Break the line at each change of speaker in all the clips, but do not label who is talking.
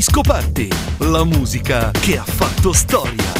Disco Party, la musica che ha fatto storia.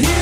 here.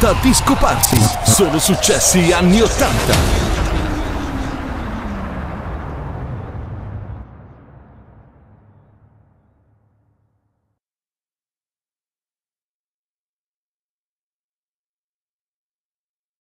80 Disco Party. Sono successi anni 80.